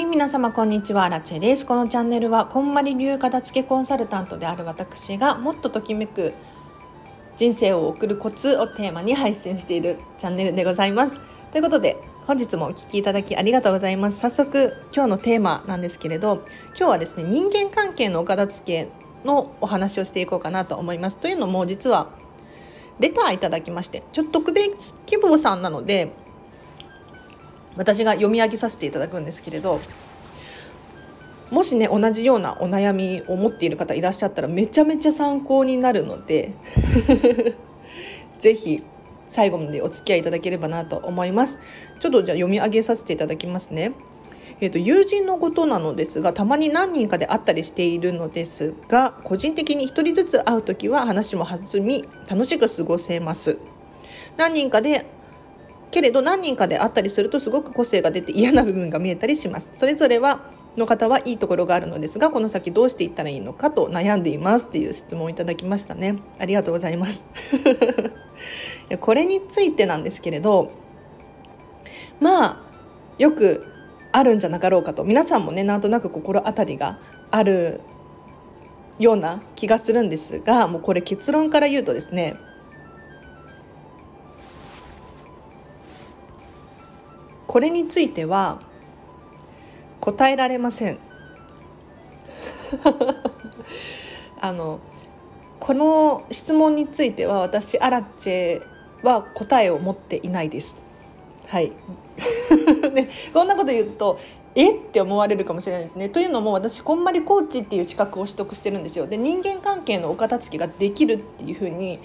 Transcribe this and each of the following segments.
はい皆様こんにちは。ラチェです。このチャンネルはこんまり流片付けコンサルタントである私がもっとときめく人生を送るコツをテーマに配信しているチャンネルでございます。ということで本日もお聴きいただきありがとうございます。早速今日のテーマなんですけれど今日はですね人間関係のお片付けのお話をしていこうかなと思います。というのも実はレターいただきましてちょっと特別希望さんなので私が読み上げさせていただくんですけれどもしね同じようなお悩みを持っている方いらっしゃったらめちゃめちゃ参考になるので 是非最後までお付き合いいただければなと思います。ちょっとじゃあ読み上げさせていただきますね。えーと、友人のことなのですがたまに何人かで会ったりしているのですが個人的に1人ずつ会う時は話も弾み楽しく過ごせます。何人かでけれど何人かで会ったりするとすごく個性が出て嫌な部分が見えたりします。それぞれはの方はいいところがあるのですがこの先どうしていったらいいのかと悩んでいますっていう質問をいただきましたね。ありがとうございます。これについてなんですけれどまあよくあるんじゃなかろうかと。皆さんもねなんとなく心当たりがあるような気がするんですがもうこれ結論から言うとですねこれについては答えられません あのこの質問については私アラチェは答えを持っていないですはいで こんなこと言うとえって思われるかもしれないですね。というのも私こんまりコーチっていう資格を取得してるんですよ。で人間関係のお片付けができるっていうふうに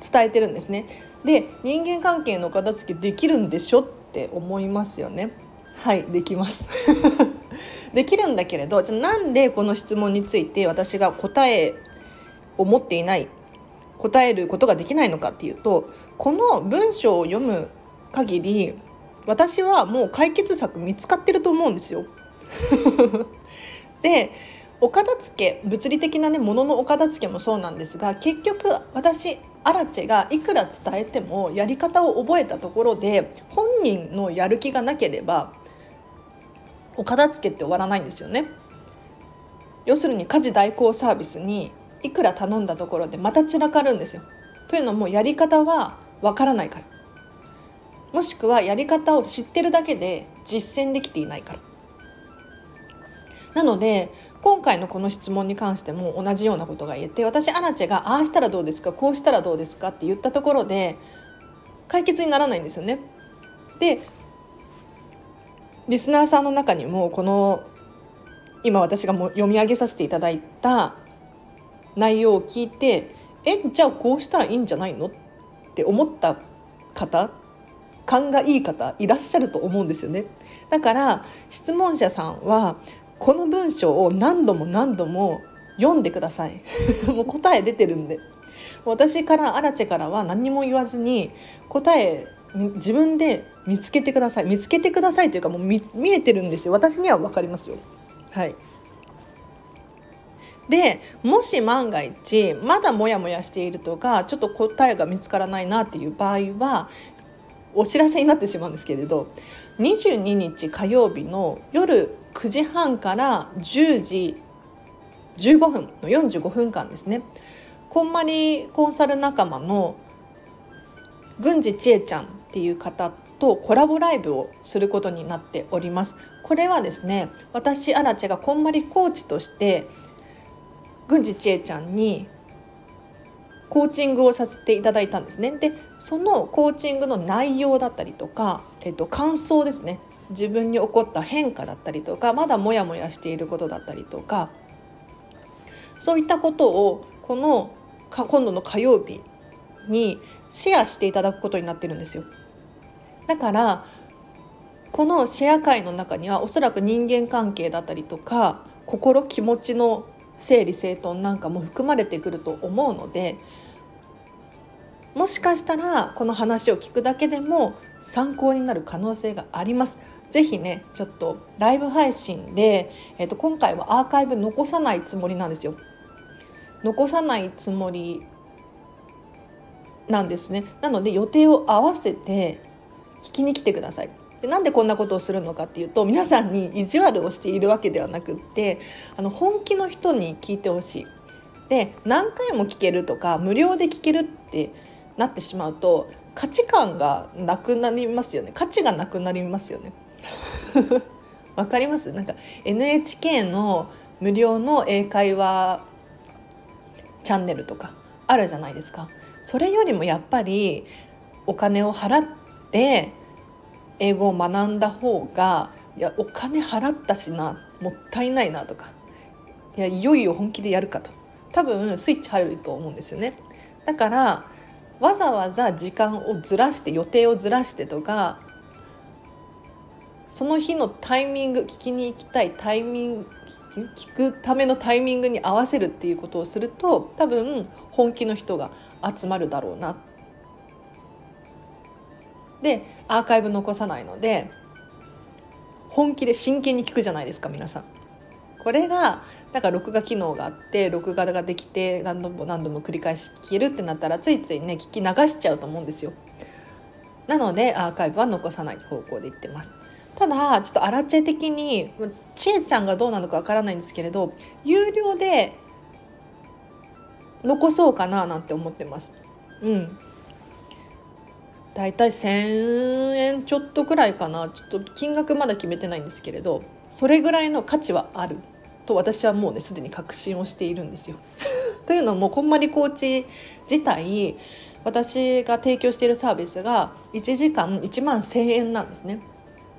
伝えてるんですね。で人間関係のお片付けできるんでしょっって思いますよねはいできます できるんだけれどじゃなんでこの質問について私が答えを持っていない答えることができないのかっていうとこの文章を読む限り私はもう解決策見つかってると思うんですよ。でお片付け物理的なねもののお片付けもそうなんですが結局私アラチェがいくら伝えてもやり方を覚えたところで本人のやる気がなければお片付けって終わらないんですよね。要するに家事代行サービスにいくら頼んだところでまた散らかるんですよ。というのもやり方はわからないからもしくはやり方を知ってるだけで実践できていないから。なので今回のこの質問に関しても同じようなことが言えて私アラチェがああしたらどうですかこうしたらどうですかって言ったところで解決にならないんですよね。でリスナーさんの中にもこの今私がも読み上げさせていただいた内容を聞いてえじゃあこうしたらいいんじゃないのって思った方勘がいい方いらっしゃると思うんですよね。だから質問者さんはこの文章を何度も何度も読んでください もう答え出てるんで私からアラチェからは何も言わずに答え自分で見つけてください。見つけてくださいというかもう見えてるんですよ。私には分かりますよ。はい。でもし万が一まだモヤモヤしているとかちょっと答えが見つからないなっていう場合はお知らせになってしまうんですけれど22日火曜日の夜9時半から10時15分の45分間ですね。こんまりコンサル仲間の郡司千恵ちゃんっていう方とコラボライブをすることになっております。これはですね私アラチェがこんまりコーチとして郡司千恵ちゃんにコーチングをさせていただいたんですね。でそのコーチングの内容だったりとか、えっと、感想ですね。自分に起こった変化だったりとかまだモヤモヤしていることだったりとかそういったことをこの今度の火曜日にシェアしていただくことになってるんですよ。だからこのシェア会の中にはおそらく人間関係だったりとか心気持ちの整理整頓なんかも含まれてくると思うのでもしかしたらこの話を聞くだけでも参考になる可能性があります。ぜひねちょっとライブ配信で、えー、と今回はアーカイブ残さないつもりなんですよ。残さないつもりなんですね。なので予定を合わせて聞きに来てください。でなんでこんなことをするのかっていうと皆さんに意地悪をしているわけではなくってあの本気の人に聞いてほしい。で何回も聞けるとか無料で聞けるってなってしまうと価値観がなくなりますよね価値がなくなりますよね。わかります？なんか NHK の無料の英会話チャンネルとかあるじゃないですか。それよりもやっぱりお金を払って英語を学んだ方がいやお金払ったしなもったいないなとかいやいよいよ本気でやるかと多分スイッチ入ると思うんですよね。だからわざわざ時間をずらして予定をずらしてとかその日のタイミング聞きに行きたいタイミング聞くためのタイミングに合わせるっていうことをすると多分本気の人が集まるだろうなっでアーカイブ残さないので本気で真剣に聞くじゃないですか皆さん。これがなんか録画機能があって録画ができて何度も何度も繰り返し聞けるってなったらついついね聞き流しちゃうと思うんですよ。なのでアーカイブは残さない方向で言ってます。ただちょっとアラチェ的にちえちゃんがどうなのかわからないんですけれど有料で残そうかななんて思ってます。うん、だいたい1,000円ちょっとくらいかなちょっと金額まだ決めてないんですけれどそれぐらいの価値はあると私はもうねすでに確信をしているんですよ。というのもこんまりコーチ自体私が提供しているサービスが1時間1万1,000円なんですね。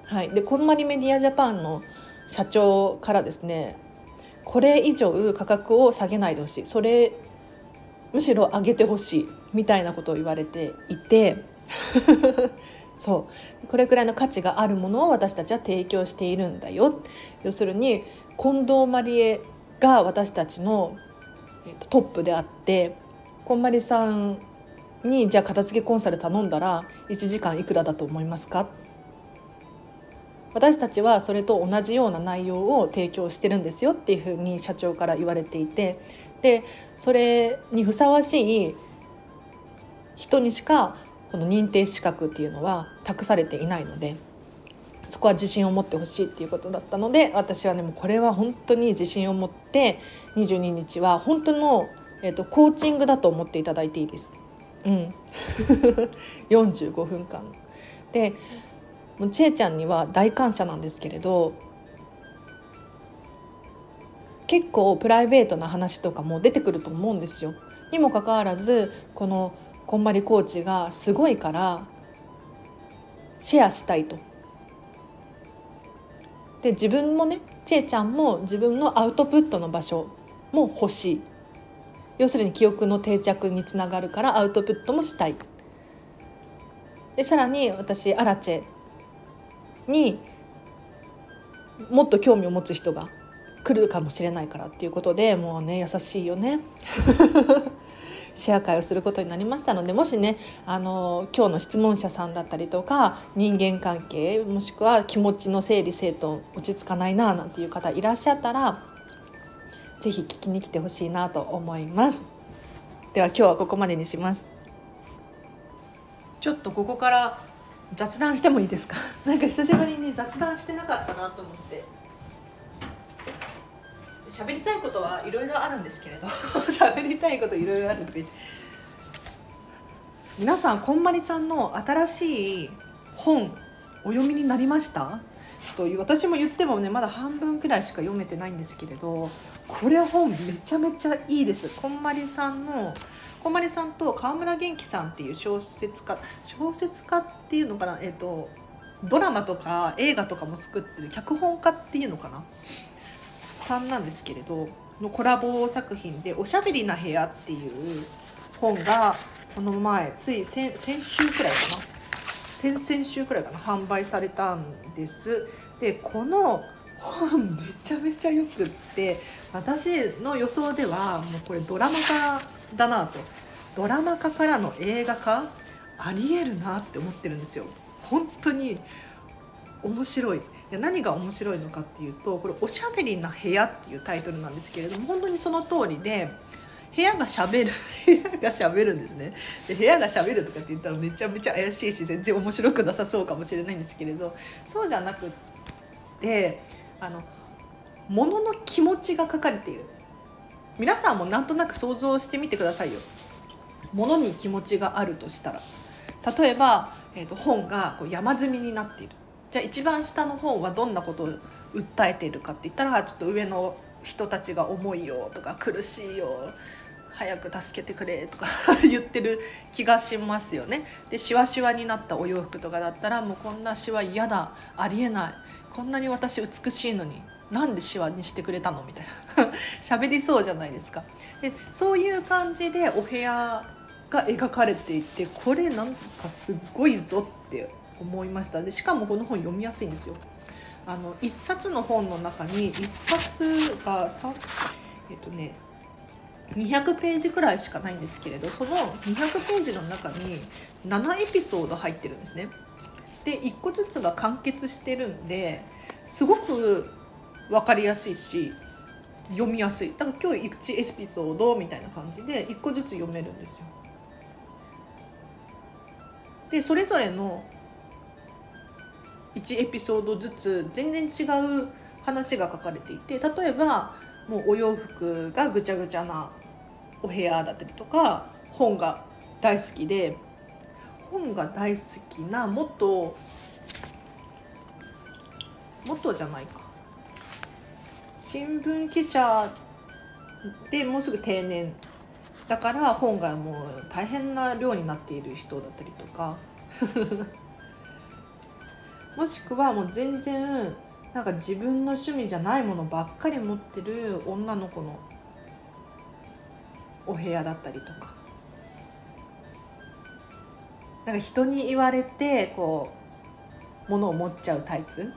はい、でこんまりメディアジャパンの社長からですねこれ以上価格を下げないでほしいそれむしろ上げてほしいみたいなことを言われていて そう。これくらいの価値があるものを私たちは提供しているんだよ。要するに近藤麻理恵が私たちのトップであってこんまりさんにじゃあ片付けコンサル頼んだら1時間いくらだと思いますか？私たちはそれと同じような内容を提供してるんですよっていうふうに社長から言われていてでそれにふさわしい人にしかこの認定資格っていうのは託されていないのでそこは自信を持ってほしいっていうことだったので私はねもうこれは本当に自信を持って22日は本当の、えーと、コーチングだと思っていただいていいです。うん、45分間でもうちえちゃんには大感謝なんですけれど結構プライベートな話とかも出てくると思うんですよ。にもかかわらずこのこんまりコーチがすごいからシェアしたいと。で自分もねちえちゃんも自分のアウトプットの場所も欲しい。要するに記憶の定着につながるからアウトプットもしたい。でさらに私アラチェにもっと興味を持つ人が来るかもしれないからっていうことでもうね優しいよね。シェア会をすることになりましたのでもしねあの今日の質問者さんだったりとか人間関係もしくは気持ちの整理整頓落ち着かないななんていう方いらっしゃったら是非聞きに来てほしいなと思います。では今日はここまでにします。ちょっとここから雑談してもいいですか？なんか久しぶりに雑談してなかったなと思って。喋りたいことはいろいろあるんですけれど。喋りたいこといろいろあるとか言って。皆さんこんまりさんの新しい本お読みになりました？と私も言ってもねまだ半分くらいしか読めてないんですけれどこれ本めちゃめちゃいいです。こんまりさんのこんまりさんと川村元気さんっていう小説家小説家っていうのかな？えっ、ー、とドラマとか映画とかも作ってる脚本家っていうのかな？さんなんですけれどのコラボ作品で「おしゃべりな部屋」っていう本がこの前つい先週くらいかな？先々週くらいかな？販売されたんです。でこの本めちゃめちゃよくって私の予想ではもうこれドラマ化だなと。ドラマ化からの映画化ありえるなって思ってるんですよ。本当に面白い。で何が面白いのかっていうとこれ「おしゃべりな部屋」っていうタイトルなんですけれども本当にその通りで部屋がしゃべる 部屋がしゃべるんですね。で部屋がしゃべるとかって言ったらめちゃめちゃ怪しいし全然面白くなさそうかもしれないんですけれどそうじゃなくってあの物の気持ちが書かれている。皆さんもなんとなく想像してみてくださいよ。物に気持ちがあるとしたら。例えば、えーと、本がこう山積みになっている。じゃあ一番下の本はどんなことを訴えているかって言ったらちょっと上の人たちが重いよとか苦しいよ早く助けてくれとか 言ってる気がしますよね。でシワシワになったお洋服とかだったらもうこんなシワ嫌だありえないこんなに私美しいのになんでシワにしてくれたの？みたいな 喋りそうじゃないですか。でそういう感じでお部屋が描かれていてこれなんかすっごいぞって思いましたでしかもこの本読みやすいんですよ。あの1冊の本の中に1冊がさえっとね200ページくらいしかないんですけれどその200ページの中に7エピソード入ってるんですね。で1個ずつが完結してるんですごく分かりやすいし読みやすいだから今日1エピソードみたいな感じで1個ずつ読めるんですよ。でそれぞれの1エピソードずつ全然違う話が書かれていて例えばもうお洋服がぐちゃぐちゃなお部屋だったりとか本が大好きで本が大好きな元元じゃないか。新聞記者でもうすぐ定年だから本がもう大変な量になっている人だったりとか。もしくはもう全然なんか自分の趣味じゃないものばっかり持ってる女の子のお部屋だったりとか。なんか人に言われてこう物を持っちゃうタイプ？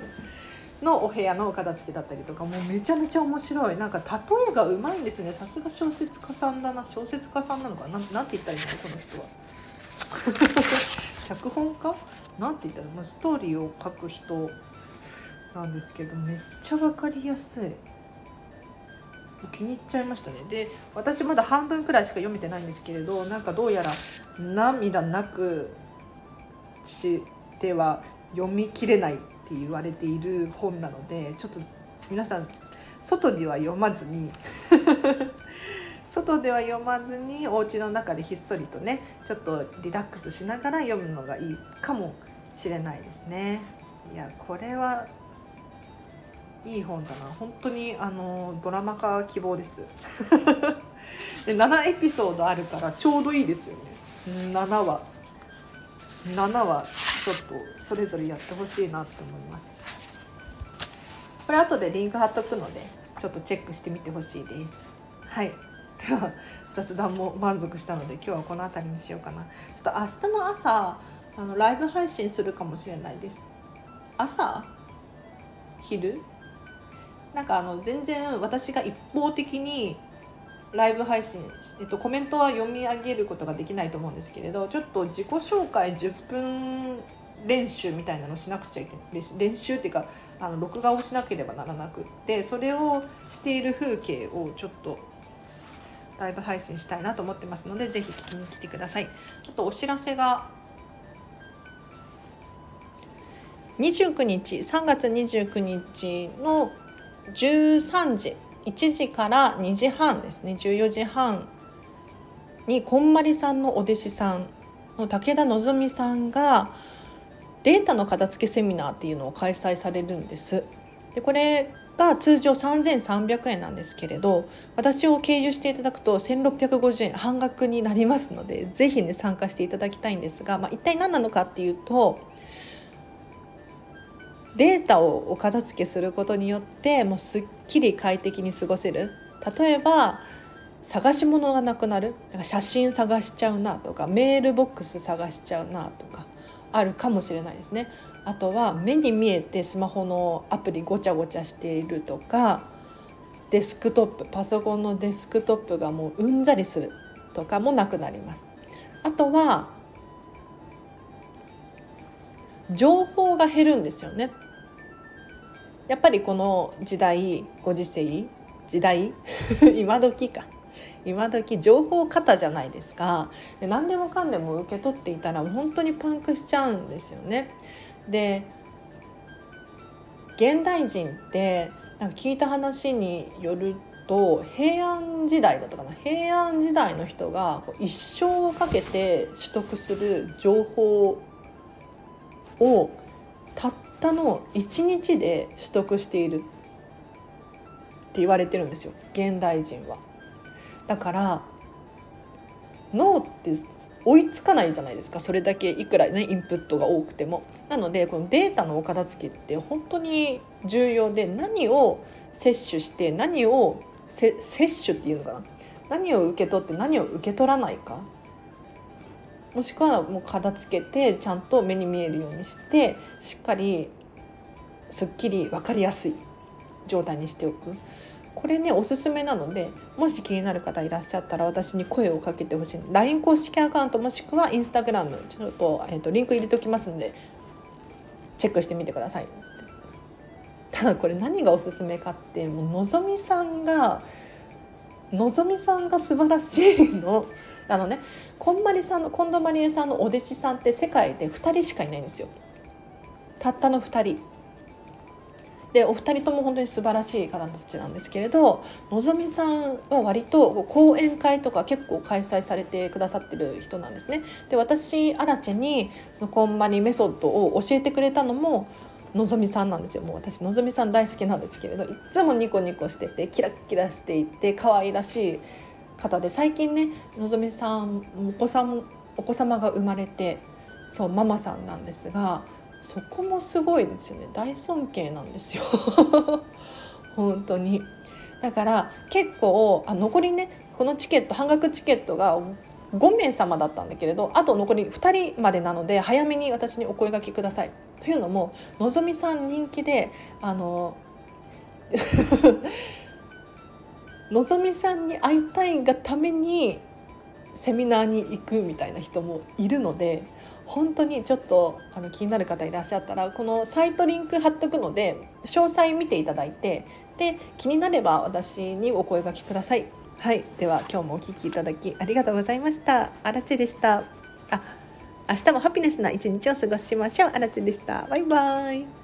のお部屋のお片付けだったりとか。もうめちゃめちゃ面白い。なんか例えがうまいんですね。さすが小説家さんだな。小説家さんなのかな？なんて言ったらいいの？この人は。脚本家？なんて言ったら、まあ、ストーリーを書く人なんですけどめっちゃ分かりやすい。気に入っちゃいましたね。で私まだ半分くらいしか読めてないんですけれどなんかどうやら涙なくしては読みきれないって言われている本なのでちょっと皆さん外には読まずに 外では読まずにお家の中でひっそりとねちょっとリラックスしながら読むのがいいかもしれないですね。いやこれはいい本だな。本当にあのドラマ化希望です。で7エピソードあるからちょうどいいですよね。7話。7話ちょっとそれぞれやってほしいなって思います。これ後でリンク貼っとくのでちょっとチェックしてみてほしいです。はい。では雑談も満足したので今日はこの辺りにしようかな。ちょっと明日の朝あのライブ配信するかもしれないです。朝？昼？なんかあの全然私が一方的にライブ配信、えっと、コメントは読み上げることができないと思うんですけれどちょっと自己紹介10分練習みたいなのしなくちゃいけない。練習っていうかあの録画をしなければならなくってそれをしている風景をちょっとライブ配信したいなと思ってますのでぜひ聞きに来てくださいあとお知らせが29日3月29日の13時1時から2時半ですね14時半にこんまりさんのお弟子さんの武田望さんがデータの片付けセミナーっていうのを開催されるんです。でこれが通常3300円なんですけれど私を経由していただくと1650円半額になりますので是非ね参加していただきたいんですが、まあ、一体何なのかっていうとデータをお片付けすることによってもうすっきり快適に過ごせる。例えば探し物がなくなる。なんか写真探しちゃうなとかメールボックス探しちゃうなとかあるかもしれないですね。あとは目に見えてスマホのアプリごちゃごちゃしているとかデスクトップパソコンのデスクトップがもううんざりするとかもなくなります。あとは情報が減るんですよね。やっぱりこの時代ご時世時代 今時か。今時情報型じゃないですか。で何でもかんでも受け取っていたら本当にパンクしちゃうんですよね。で現代人ってなんか聞いた話によると平安時代だったかな平安時代の人が一生をかけて取得する情報をたったの1日で取得しているって言われてるんですよ現代人は。だから脳って追いつかないじゃないですか。それだけいくらねインプットが多くても。なのでこのデータのお片付けって本当に重要で何を摂取して何を摂取っていうのかな。何を受け取って何を受け取らないか。もしくはもう片付けてちゃんと目に見えるようにしてしっかりすっきり分かりやすい状態にしておく。これねおすすめなのでもし気になる方いらっしゃったら私に声をかけてほしい。LINE 公式アカウントもしくは Instagram ちょっと,、えーと、リンク入れておきますのでチェックしてみてください。ただこれ何がおすすめかってもうのぞみさんがのぞみさんが素晴らしいの。あのねこんまりさんの近藤まりえさんのお弟子さんって世界で2人しかいないんですよ。たったの2人。でお二人とも本当に素晴らしい方たちなんですけれどのぞみさんは割と講演会とか結構開催されてくださってる人なんですね。で私アラチェにそのこんまりメソッドを教えてくれたのものぞみさんなんですよもう私のぞみさん大好きなんですけれどいつもニコニコしててキラキラしていて可愛らしい方で最近ねのぞみさんお子さんお子様が生まれてそうママさんなんですがそこもすごいですね。大尊敬なんですよ。本当に。だから結構あ残りねこのチケット半額チケットが5名様だったんだけれどあと残り2人までなので早めに私にお声がけください。というのものぞみさん人気であの のぞみさんに会いたいがためにセミナーに行くみたいな人もいるので本当にちょっとあの気になる方いらっしゃったらこのサイトリンク貼っとくので詳細見ていただいてで気になれば私にお声がけください。はい、では今日もお聴きいただきありがとうございました。あらちでした。あ、明日もハピネスな一日を過ごしましょう。あらちでした。バイバイ。